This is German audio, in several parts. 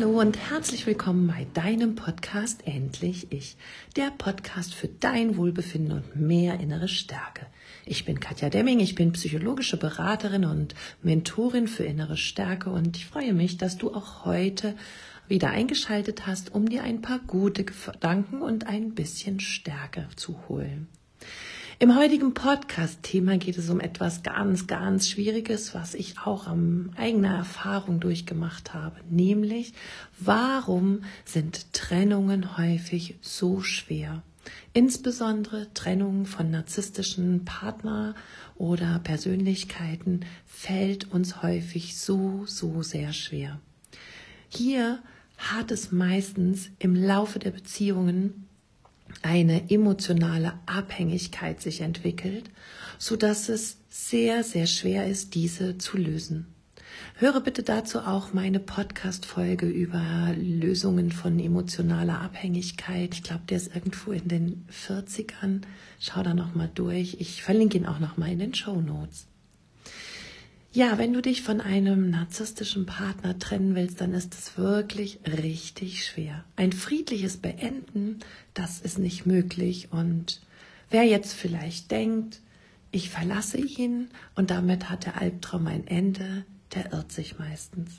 Hallo und herzlich willkommen bei deinem Podcast Endlich Ich, der Podcast für dein Wohlbefinden und mehr innere Stärke. Ich bin Katja Demming, ich bin psychologische Beraterin und Mentorin für innere Stärke und ich freue mich, dass du auch heute wieder eingeschaltet hast, um dir ein paar gute Gedanken und ein bisschen Stärke zu holen. Im heutigen Podcast-Thema geht es um etwas ganz, ganz Schwieriges, was ich auch am eigener Erfahrung durchgemacht habe, nämlich warum sind Trennungen häufig so schwer? Insbesondere Trennungen von narzisstischen Partner oder Persönlichkeiten fällt uns häufig so, so sehr schwer. Hier hat es meistens im Laufe der Beziehungen eine emotionale Abhängigkeit sich entwickelt, so dass es sehr, sehr schwer ist, diese zu lösen. Höre bitte dazu auch meine Podcast-Folge über Lösungen von emotionaler Abhängigkeit. Ich glaube, der ist irgendwo in den 40ern. Schau da nochmal durch. Ich verlinke ihn auch nochmal in den Show Notes. Ja, wenn du dich von einem narzisstischen Partner trennen willst, dann ist es wirklich richtig schwer. Ein friedliches Beenden, das ist nicht möglich. Und wer jetzt vielleicht denkt, ich verlasse ihn und damit hat der Albtraum ein Ende, der irrt sich meistens.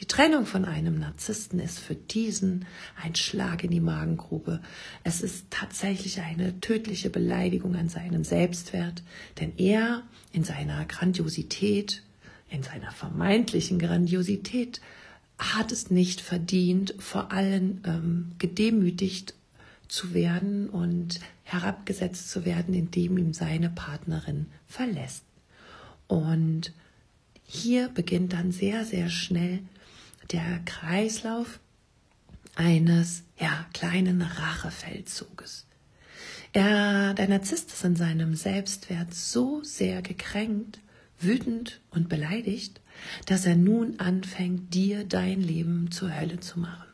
Die Trennung von einem Narzissten ist für diesen ein Schlag in die Magengrube. Es ist tatsächlich eine tödliche Beleidigung an seinen Selbstwert, denn er in seiner Grandiosität, in seiner vermeintlichen Grandiosität, hat es nicht verdient, vor allem ähm, gedemütigt zu werden und herabgesetzt zu werden, indem ihm seine Partnerin verlässt. Und hier beginnt dann sehr, sehr schnell der Kreislauf eines ja, kleinen Rachefeldzuges. Er, der Narzisst ist in seinem Selbstwert so sehr gekränkt, wütend und beleidigt, dass er nun anfängt, dir dein Leben zur Hölle zu machen.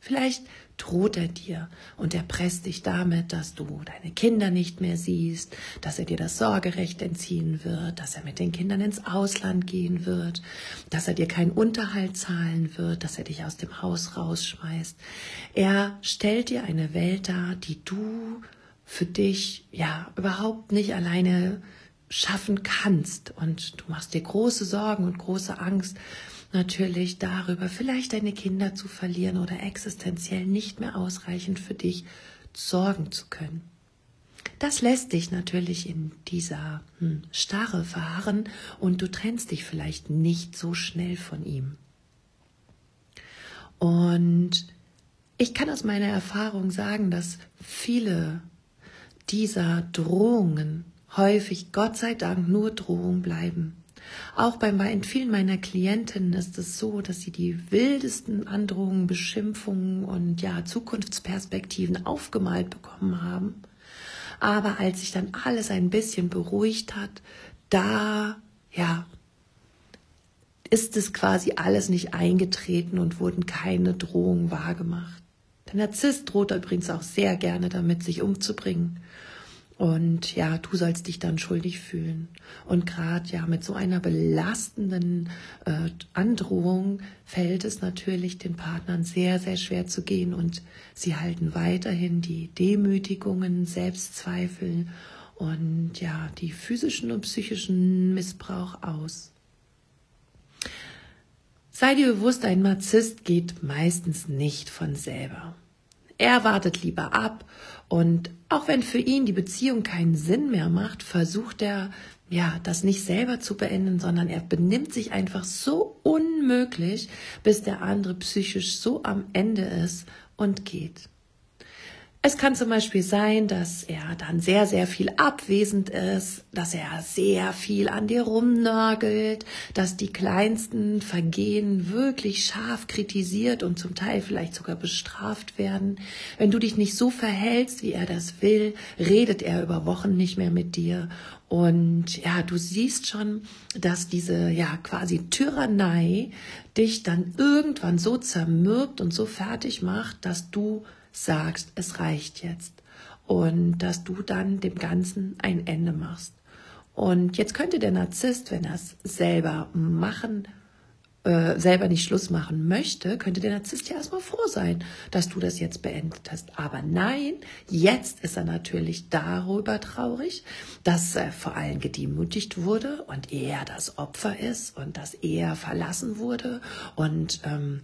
Vielleicht droht er dir und erpresst dich damit, dass du deine Kinder nicht mehr siehst, dass er dir das Sorgerecht entziehen wird, dass er mit den Kindern ins Ausland gehen wird, dass er dir keinen Unterhalt zahlen wird, dass er dich aus dem Haus rausschmeißt. Er stellt dir eine Welt dar, die du für dich ja überhaupt nicht alleine schaffen kannst und du machst dir große Sorgen und große Angst natürlich darüber, vielleicht deine Kinder zu verlieren oder existenziell nicht mehr ausreichend für dich sorgen zu können. Das lässt dich natürlich in dieser hm, Starre verharren und du trennst dich vielleicht nicht so schnell von ihm. Und ich kann aus meiner Erfahrung sagen, dass viele dieser Drohungen häufig, Gott sei Dank, nur Drohungen bleiben. Auch bei vielen meiner Klientinnen ist es so, dass sie die wildesten Androhungen, Beschimpfungen und ja, Zukunftsperspektiven aufgemalt bekommen haben. Aber als sich dann alles ein bisschen beruhigt hat, da, ja, ist es quasi alles nicht eingetreten und wurden keine Drohungen wahrgemacht. Der Narzisst droht übrigens auch sehr gerne damit, sich umzubringen. Und ja, du sollst dich dann schuldig fühlen. Und gerade ja mit so einer belastenden äh, Androhung fällt es natürlich den Partnern sehr, sehr schwer zu gehen. Und sie halten weiterhin die Demütigungen, Selbstzweifel und ja, die physischen und psychischen Missbrauch aus. Sei dir bewusst, ein Narzisst geht meistens nicht von selber. Er wartet lieber ab und auch wenn für ihn die Beziehung keinen Sinn mehr macht, versucht er, ja, das nicht selber zu beenden, sondern er benimmt sich einfach so unmöglich, bis der andere psychisch so am Ende ist und geht. Es kann zum Beispiel sein, dass er dann sehr, sehr viel abwesend ist, dass er sehr viel an dir rumnörgelt, dass die kleinsten Vergehen wirklich scharf kritisiert und zum Teil vielleicht sogar bestraft werden. Wenn du dich nicht so verhältst, wie er das will, redet er über Wochen nicht mehr mit dir. Und ja, du siehst schon, dass diese ja quasi Tyrannei dich dann irgendwann so zermürbt und so fertig macht, dass du sagst, es reicht jetzt und dass du dann dem Ganzen ein Ende machst. Und jetzt könnte der Narzisst, wenn er es selber machen äh, selber nicht Schluss machen möchte, könnte der Narzisst ja erstmal froh sein, dass du das jetzt beendet hast. Aber nein, jetzt ist er natürlich darüber traurig, dass er vor allem gedemütigt wurde und er das Opfer ist und dass er verlassen wurde und ähm,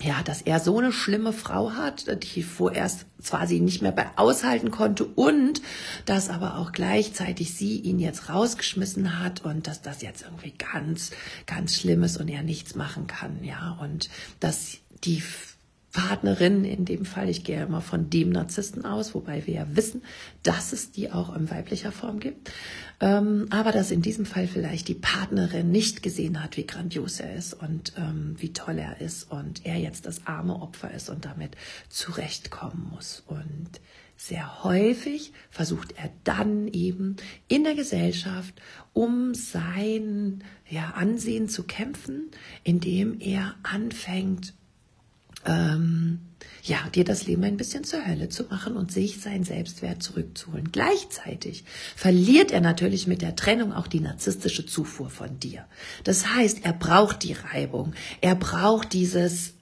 ja, dass er so eine schlimme Frau hat, die vorerst zwar sie nicht mehr bei aushalten konnte und dass aber auch gleichzeitig sie ihn jetzt rausgeschmissen hat und dass das jetzt irgendwie ganz, ganz schlimm ist und er nichts machen kann, ja, und dass die Partnerin in dem Fall. Ich gehe immer von dem Narzissten aus, wobei wir ja wissen, dass es die auch in weiblicher Form gibt. Ähm, aber dass in diesem Fall vielleicht die Partnerin nicht gesehen hat, wie grandios er ist und ähm, wie toll er ist und er jetzt das arme Opfer ist und damit zurechtkommen muss. Und sehr häufig versucht er dann eben in der Gesellschaft um sein ja, Ansehen zu kämpfen, indem er anfängt, ähm, ja, dir das Leben ein bisschen zur Hölle zu machen und sich seinen Selbstwert zurückzuholen. Gleichzeitig verliert er natürlich mit der Trennung auch die narzisstische Zufuhr von dir. Das heißt, er braucht die Reibung, er braucht dieses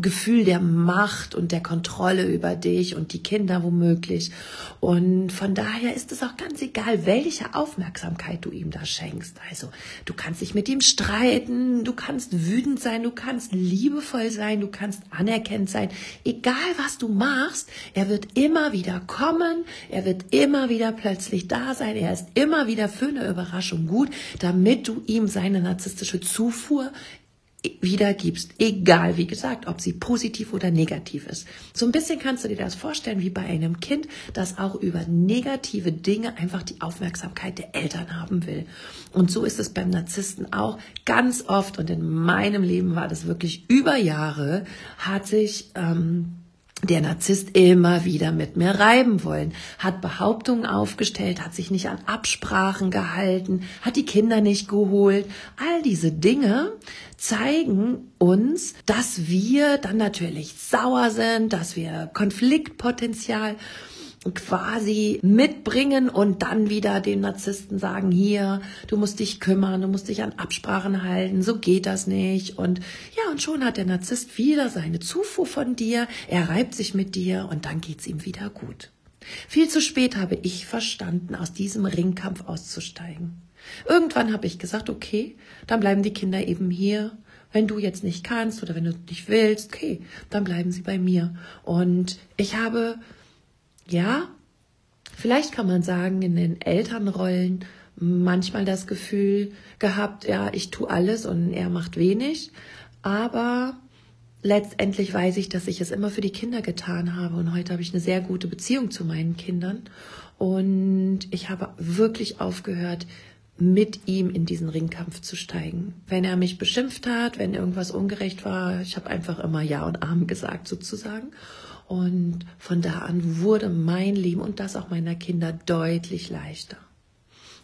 Gefühl der Macht und der Kontrolle über dich und die Kinder womöglich. Und von daher ist es auch ganz egal, welche Aufmerksamkeit du ihm da schenkst. Also du kannst dich mit ihm streiten, du kannst wütend sein, du kannst liebevoll sein, du kannst anerkennt sein. Egal was du machst, er wird immer wieder kommen, er wird immer wieder plötzlich da sein, er ist immer wieder für eine Überraschung gut, damit du ihm seine narzisstische Zufuhr wiedergibst, egal wie gesagt, ob sie positiv oder negativ ist. So ein bisschen kannst du dir das vorstellen wie bei einem Kind, das auch über negative Dinge einfach die Aufmerksamkeit der Eltern haben will. Und so ist es beim Narzissten auch ganz oft und in meinem Leben war das wirklich über Jahre, hat sich ähm, der Narzisst immer wieder mit mir reiben wollen, hat Behauptungen aufgestellt, hat sich nicht an Absprachen gehalten, hat die Kinder nicht geholt. All diese Dinge zeigen uns, dass wir dann natürlich sauer sind, dass wir Konfliktpotenzial quasi mitbringen und dann wieder dem Narzissten sagen, hier, du musst dich kümmern, du musst dich an Absprachen halten, so geht das nicht. Und ja, und schon hat der Narzisst wieder seine Zufuhr von dir, er reibt sich mit dir und dann geht's ihm wieder gut. Viel zu spät habe ich verstanden, aus diesem Ringkampf auszusteigen. Irgendwann habe ich gesagt, okay, dann bleiben die Kinder eben hier. Wenn du jetzt nicht kannst oder wenn du nicht willst, okay, dann bleiben sie bei mir. Und ich habe ja, vielleicht kann man sagen, in den Elternrollen manchmal das Gefühl gehabt, ja, ich tue alles und er macht wenig, aber letztendlich weiß ich, dass ich es immer für die Kinder getan habe und heute habe ich eine sehr gute Beziehung zu meinen Kindern und ich habe wirklich aufgehört, mit ihm in diesen Ringkampf zu steigen. Wenn er mich beschimpft hat, wenn irgendwas ungerecht war, ich habe einfach immer Ja und Amen gesagt sozusagen. Und von da an wurde mein Leben und das auch meiner Kinder deutlich leichter.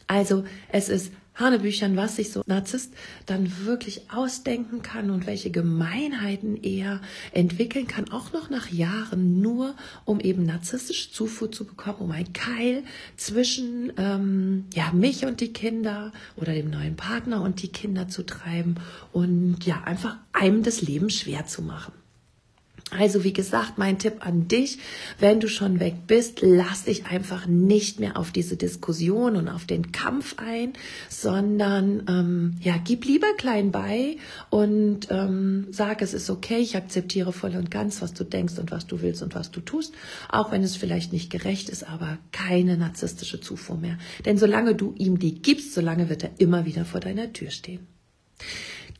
Also es ist Hanebüchern, was sich so Narzisst dann wirklich ausdenken kann und welche Gemeinheiten er entwickeln kann, auch noch nach Jahren, nur um eben narzisstische Zufuhr zu bekommen, um ein Keil zwischen ähm, ja, mich und die Kinder oder dem neuen Partner und die Kinder zu treiben und ja, einfach einem das Leben schwer zu machen. Also wie gesagt, mein Tipp an dich, wenn du schon weg bist, lass dich einfach nicht mehr auf diese Diskussion und auf den Kampf ein, sondern ähm, ja, gib lieber klein bei und ähm, sag, es ist okay, ich akzeptiere voll und ganz, was du denkst und was du willst und was du tust, auch wenn es vielleicht nicht gerecht ist, aber keine narzisstische Zufuhr mehr. Denn solange du ihm die gibst, solange wird er immer wieder vor deiner Tür stehen.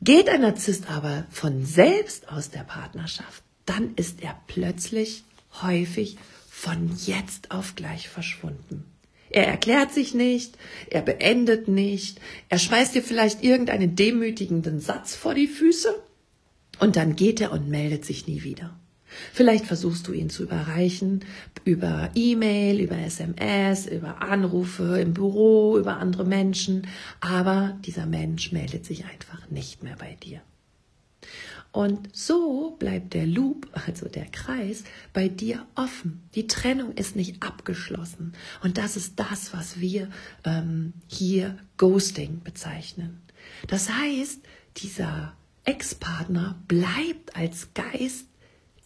Geht ein Narzisst aber von selbst aus der Partnerschaft, dann ist er plötzlich häufig von jetzt auf gleich verschwunden. Er erklärt sich nicht, er beendet nicht, er schmeißt dir vielleicht irgendeinen demütigenden Satz vor die Füße und dann geht er und meldet sich nie wieder. Vielleicht versuchst du ihn zu überreichen über E-Mail, über SMS, über Anrufe im Büro, über andere Menschen, aber dieser Mensch meldet sich einfach nicht mehr bei dir. Und so bleibt der Loop, also der Kreis, bei dir offen. Die Trennung ist nicht abgeschlossen. Und das ist das, was wir ähm, hier Ghosting bezeichnen. Das heißt, dieser Ex-Partner bleibt als Geist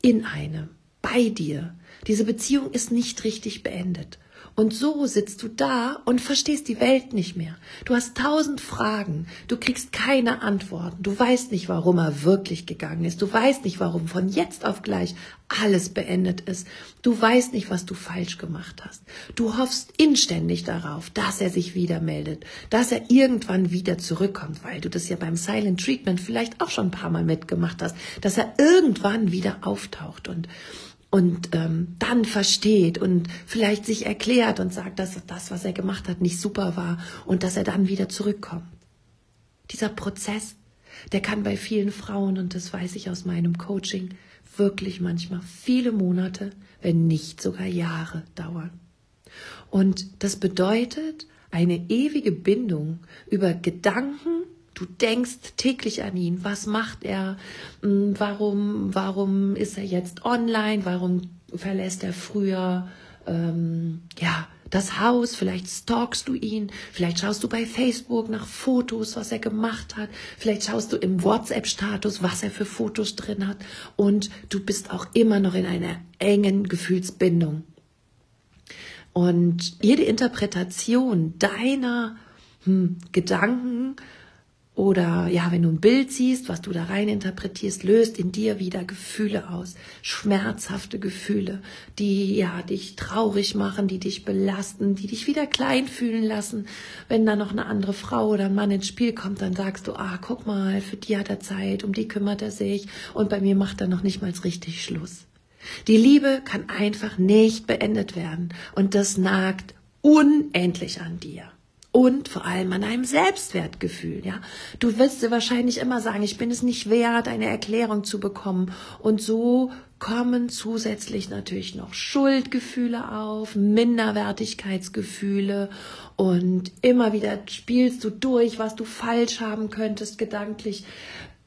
in einem, bei dir. Diese Beziehung ist nicht richtig beendet. Und so sitzt du da und verstehst die Welt nicht mehr. Du hast tausend Fragen, du kriegst keine Antworten, du weißt nicht, warum er wirklich gegangen ist, du weißt nicht, warum von jetzt auf gleich alles beendet ist, du weißt nicht, was du falsch gemacht hast. Du hoffst inständig darauf, dass er sich wieder meldet, dass er irgendwann wieder zurückkommt, weil du das ja beim Silent Treatment vielleicht auch schon ein paar Mal mitgemacht hast, dass er irgendwann wieder auftaucht. Und und ähm, dann versteht und vielleicht sich erklärt und sagt, dass das, was er gemacht hat, nicht super war und dass er dann wieder zurückkommt. Dieser Prozess, der kann bei vielen Frauen, und das weiß ich aus meinem Coaching, wirklich manchmal viele Monate, wenn nicht sogar Jahre dauern. Und das bedeutet eine ewige Bindung über Gedanken, Du denkst täglich an ihn. Was macht er? Hm, warum, warum ist er jetzt online? Warum verlässt er früher, ähm, ja, das Haus? Vielleicht stalkst du ihn. Vielleicht schaust du bei Facebook nach Fotos, was er gemacht hat. Vielleicht schaust du im WhatsApp-Status, was er für Fotos drin hat. Und du bist auch immer noch in einer engen Gefühlsbindung. Und jede Interpretation deiner hm, Gedanken oder ja, wenn du ein Bild siehst, was du da rein interpretierst, löst in dir wieder Gefühle aus, schmerzhafte Gefühle, die ja dich traurig machen, die dich belasten, die dich wieder klein fühlen lassen. Wenn da noch eine andere Frau oder ein Mann ins Spiel kommt, dann sagst du, ah, guck mal, für die hat er Zeit, um die kümmert er sich und bei mir macht er noch nicht mal richtig Schluss. Die Liebe kann einfach nicht beendet werden und das nagt unendlich an dir und vor allem an einem Selbstwertgefühl, ja. Du wirst dir wahrscheinlich immer sagen, ich bin es nicht wert, eine Erklärung zu bekommen. Und so kommen zusätzlich natürlich noch Schuldgefühle auf, Minderwertigkeitsgefühle und immer wieder spielst du durch, was du falsch haben könntest gedanklich.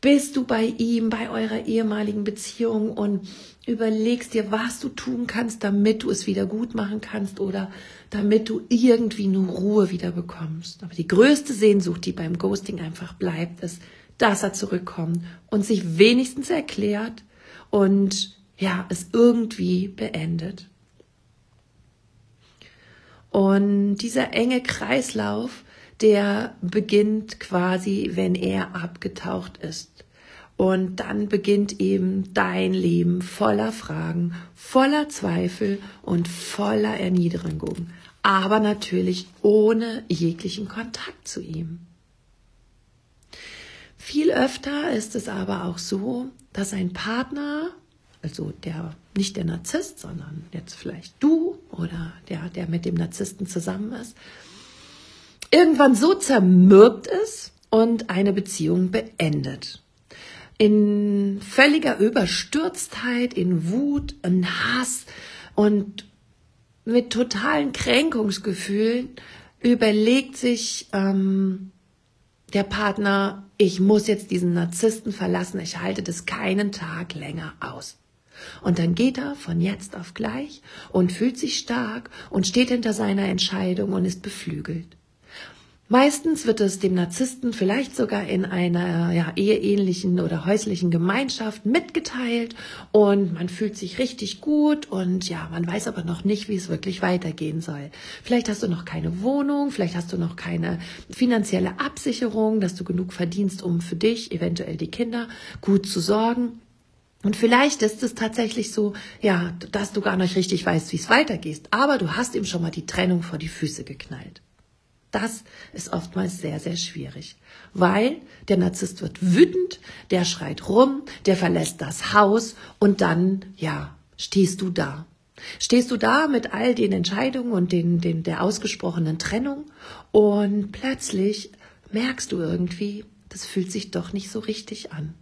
Bist du bei ihm, bei eurer ehemaligen Beziehung und überlegst dir, was du tun kannst, damit du es wieder gut machen kannst oder damit du irgendwie nur Ruhe wieder bekommst. Aber die größte Sehnsucht, die beim Ghosting einfach bleibt, ist, dass er zurückkommt und sich wenigstens erklärt und ja, es irgendwie beendet. Und dieser enge Kreislauf, der beginnt quasi, wenn er abgetaucht ist. Und dann beginnt eben dein Leben voller Fragen, voller Zweifel und voller Erniedrigung, aber natürlich ohne jeglichen Kontakt zu ihm. Viel öfter ist es aber auch so, dass ein Partner, also der nicht der Narzisst, sondern jetzt vielleicht du oder der, der mit dem Narzissten zusammen ist, irgendwann so zermürbt ist und eine Beziehung beendet in völliger Überstürztheit, in Wut, in Hass und mit totalen Kränkungsgefühlen überlegt sich ähm, der Partner, ich muss jetzt diesen Narzissten verlassen, ich halte das keinen Tag länger aus. Und dann geht er von jetzt auf gleich und fühlt sich stark und steht hinter seiner Entscheidung und ist beflügelt. Meistens wird es dem Narzissten vielleicht sogar in einer ja, eheähnlichen oder häuslichen Gemeinschaft mitgeteilt und man fühlt sich richtig gut und ja, man weiß aber noch nicht, wie es wirklich weitergehen soll. Vielleicht hast du noch keine Wohnung, vielleicht hast du noch keine finanzielle Absicherung, dass du genug verdienst, um für dich, eventuell die Kinder, gut zu sorgen. Und vielleicht ist es tatsächlich so, ja, dass du gar nicht richtig weißt, wie es weitergeht, aber du hast ihm schon mal die Trennung vor die Füße geknallt. Das ist oftmals sehr, sehr schwierig, weil der Narzisst wird wütend, der schreit rum, der verlässt das Haus und dann, ja, stehst du da. Stehst du da mit all den Entscheidungen und den, den, der ausgesprochenen Trennung und plötzlich merkst du irgendwie, das fühlt sich doch nicht so richtig an.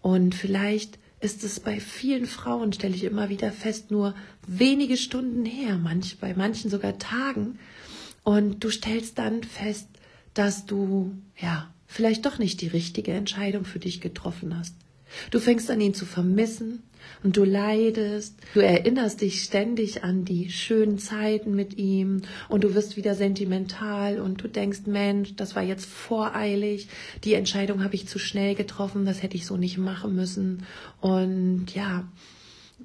Und vielleicht ist es bei vielen Frauen, stelle ich immer wieder fest, nur wenige Stunden her, manch, bei manchen sogar Tagen, und du stellst dann fest, dass du, ja, vielleicht doch nicht die richtige Entscheidung für dich getroffen hast. Du fängst an, ihn zu vermissen und du leidest. Du erinnerst dich ständig an die schönen Zeiten mit ihm und du wirst wieder sentimental und du denkst, Mensch, das war jetzt voreilig. Die Entscheidung habe ich zu schnell getroffen. Das hätte ich so nicht machen müssen. Und ja,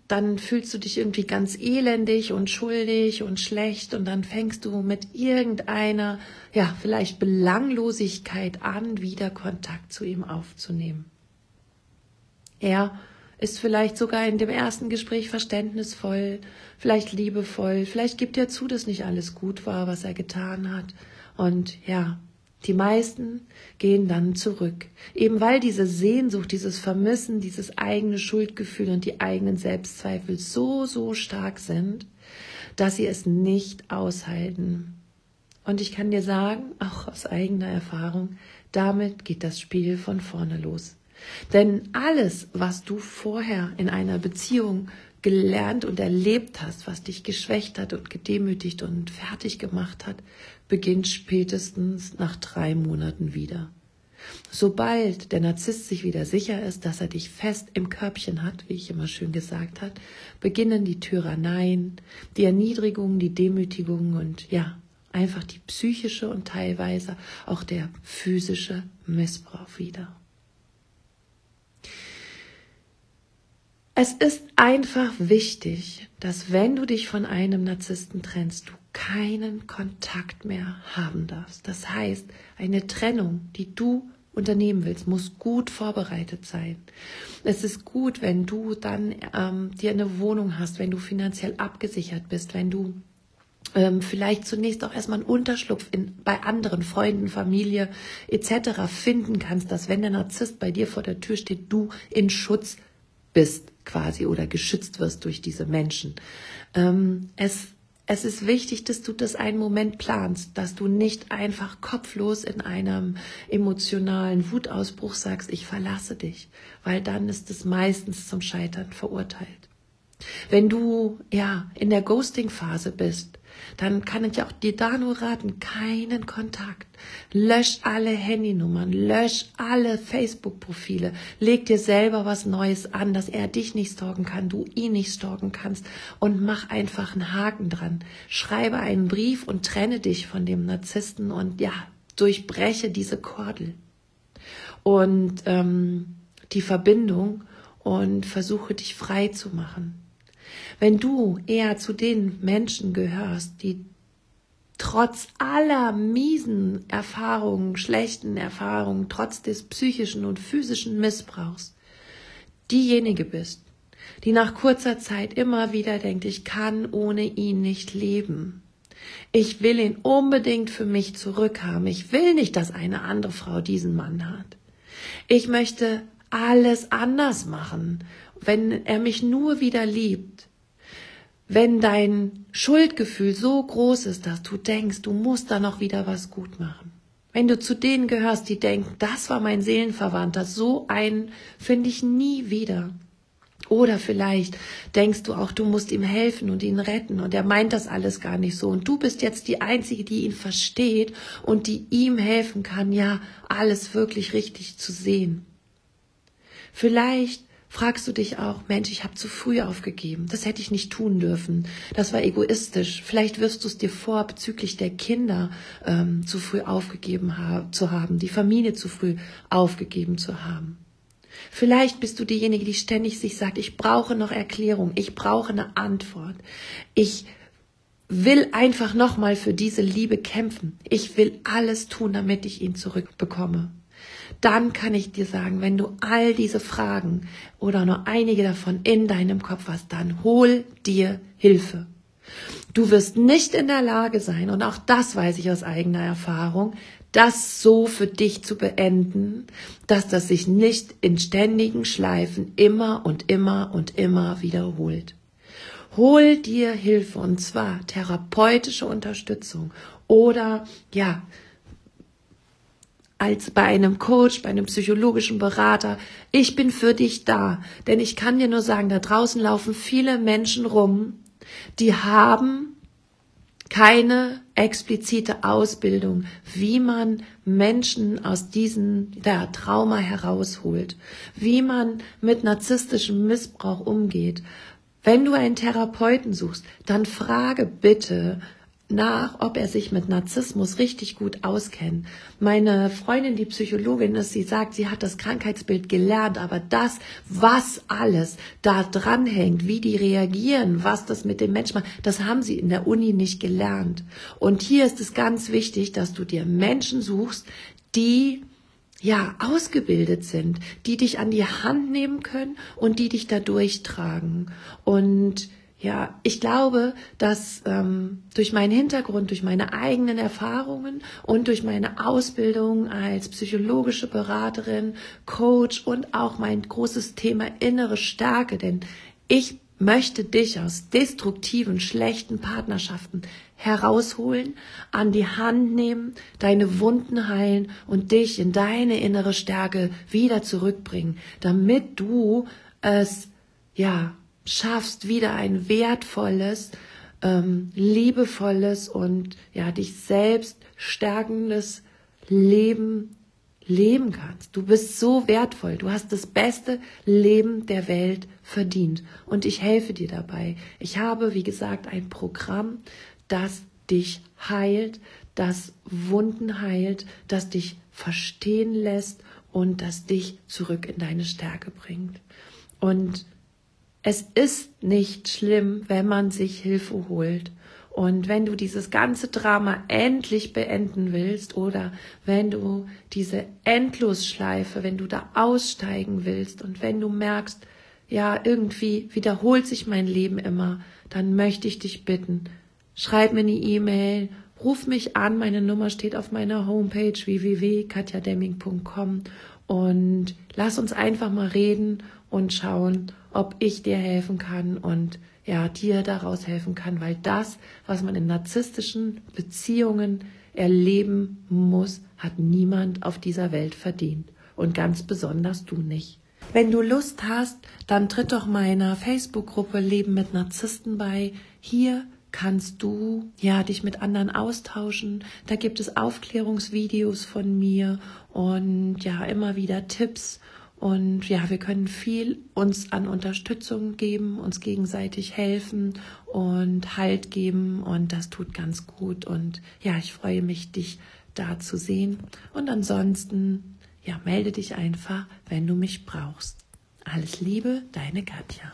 dann fühlst du dich irgendwie ganz elendig und schuldig und schlecht und dann fängst du mit irgendeiner, ja, vielleicht Belanglosigkeit an, wieder Kontakt zu ihm aufzunehmen. Er ist vielleicht sogar in dem ersten Gespräch verständnisvoll, vielleicht liebevoll, vielleicht gibt er zu, dass nicht alles gut war, was er getan hat. Und ja, die meisten gehen dann zurück, eben weil diese Sehnsucht, dieses Vermissen, dieses eigene Schuldgefühl und die eigenen Selbstzweifel so, so stark sind, dass sie es nicht aushalten. Und ich kann dir sagen, auch aus eigener Erfahrung, damit geht das Spiel von vorne los. Denn alles, was du vorher in einer Beziehung gelernt und erlebt hast, was dich geschwächt hat und gedemütigt und fertig gemacht hat, beginnt spätestens nach drei Monaten wieder. Sobald der Narzisst sich wieder sicher ist, dass er dich fest im Körbchen hat, wie ich immer schön gesagt hat, beginnen die Tyranneien, die Erniedrigungen, die Demütigungen und ja, einfach die psychische und teilweise auch der physische Missbrauch wieder. Es ist einfach wichtig, dass wenn du dich von einem Narzissten trennst, du keinen Kontakt mehr haben darfst. Das heißt, eine Trennung, die du unternehmen willst, muss gut vorbereitet sein. Es ist gut, wenn du dann ähm, dir eine Wohnung hast, wenn du finanziell abgesichert bist, wenn du ähm, vielleicht zunächst auch erstmal einen Unterschlupf in, bei anderen Freunden, Familie etc. finden kannst, dass wenn der Narzisst bei dir vor der Tür steht, du in Schutz bist quasi oder geschützt wirst durch diese Menschen. Ähm, es, es ist wichtig, dass du das einen Moment planst, dass du nicht einfach kopflos in einem emotionalen Wutausbruch sagst, ich verlasse dich, weil dann ist es meistens zum Scheitern verurteilt. Wenn du ja in der Ghosting-Phase bist, dann kann ich auch dir da nur raten, keinen Kontakt. Lösch alle Handynummern, lösch alle Facebook-Profile, leg dir selber was Neues an, dass er dich nicht stalken kann, du ihn nicht stalken kannst und mach einfach einen Haken dran. Schreibe einen Brief und trenne dich von dem Narzissten und ja, durchbreche diese Kordel. Und ähm, die Verbindung und versuche dich frei zu machen. Wenn du eher zu den Menschen gehörst, die trotz aller miesen Erfahrungen, schlechten Erfahrungen, trotz des psychischen und physischen Missbrauchs, diejenige bist, die nach kurzer Zeit immer wieder denkt, ich kann ohne ihn nicht leben. Ich will ihn unbedingt für mich zurückhaben. Ich will nicht, dass eine andere Frau diesen Mann hat. Ich möchte alles anders machen, wenn er mich nur wieder liebt wenn dein Schuldgefühl so groß ist, dass du denkst, du musst da noch wieder was gut machen. Wenn du zu denen gehörst, die denken, das war mein Seelenverwandter, so einen finde ich nie wieder. Oder vielleicht denkst du auch, du musst ihm helfen und ihn retten und er meint das alles gar nicht so und du bist jetzt die Einzige, die ihn versteht und die ihm helfen kann, ja, alles wirklich richtig zu sehen. Vielleicht fragst du dich auch, Mensch, ich habe zu früh aufgegeben. Das hätte ich nicht tun dürfen. Das war egoistisch. Vielleicht wirst du es dir vor, bezüglich der Kinder ähm, zu früh aufgegeben ha zu haben, die Familie zu früh aufgegeben zu haben. Vielleicht bist du diejenige, die ständig sich sagt, ich brauche noch Erklärung, ich brauche eine Antwort. Ich will einfach nochmal für diese Liebe kämpfen. Ich will alles tun, damit ich ihn zurückbekomme dann kann ich dir sagen, wenn du all diese Fragen oder nur einige davon in deinem Kopf hast, dann hol dir Hilfe. Du wirst nicht in der Lage sein, und auch das weiß ich aus eigener Erfahrung, das so für dich zu beenden, dass das sich nicht in ständigen Schleifen immer und immer und immer wiederholt. Hol dir Hilfe und zwar therapeutische Unterstützung oder ja, als bei einem Coach, bei einem psychologischen Berater. Ich bin für dich da. Denn ich kann dir nur sagen, da draußen laufen viele Menschen rum, die haben keine explizite Ausbildung, wie man Menschen aus diesem der Trauma herausholt, wie man mit narzisstischem Missbrauch umgeht. Wenn du einen Therapeuten suchst, dann frage bitte nach, ob er sich mit Narzissmus richtig gut auskennt. Meine Freundin, die Psychologin ist, sie sagt, sie hat das Krankheitsbild gelernt, aber das, was alles da dranhängt, wie die reagieren, was das mit dem Menschen macht, das haben sie in der Uni nicht gelernt. Und hier ist es ganz wichtig, dass du dir Menschen suchst, die ja, ausgebildet sind, die dich an die Hand nehmen können und die dich da durchtragen. Und ja, ich glaube, dass ähm, durch meinen Hintergrund, durch meine eigenen Erfahrungen und durch meine Ausbildung als psychologische Beraterin, Coach und auch mein großes Thema innere Stärke, denn ich möchte dich aus destruktiven, schlechten Partnerschaften herausholen, an die Hand nehmen, deine Wunden heilen und dich in deine innere Stärke wieder zurückbringen, damit du es, ja, schaffst, wieder ein wertvolles, ähm, liebevolles und ja, dich selbst stärkendes Leben leben kannst. Du bist so wertvoll. Du hast das beste Leben der Welt verdient. Und ich helfe dir dabei. Ich habe, wie gesagt, ein Programm, das dich heilt, das Wunden heilt, das dich verstehen lässt und das dich zurück in deine Stärke bringt. Und es ist nicht schlimm, wenn man sich Hilfe holt. Und wenn du dieses ganze Drama endlich beenden willst oder wenn du diese Endlosschleife, wenn du da aussteigen willst und wenn du merkst, ja, irgendwie wiederholt sich mein Leben immer, dann möchte ich dich bitten, schreib mir eine E-Mail, ruf mich an, meine Nummer steht auf meiner Homepage www.katjademming.com und lass uns einfach mal reden und schauen, ob ich dir helfen kann und ja, dir daraus helfen kann, weil das, was man in narzisstischen Beziehungen erleben muss, hat niemand auf dieser Welt verdient und ganz besonders du nicht. Wenn du Lust hast, dann tritt doch meiner Facebook-Gruppe Leben mit Narzissten bei. Hier kannst du ja dich mit anderen austauschen. Da gibt es Aufklärungsvideos von mir und ja immer wieder Tipps und ja, wir können viel uns an Unterstützung geben, uns gegenseitig helfen und Halt geben. Und das tut ganz gut. Und ja, ich freue mich, dich da zu sehen. Und ansonsten, ja, melde dich einfach, wenn du mich brauchst. Alles Liebe, deine Katja.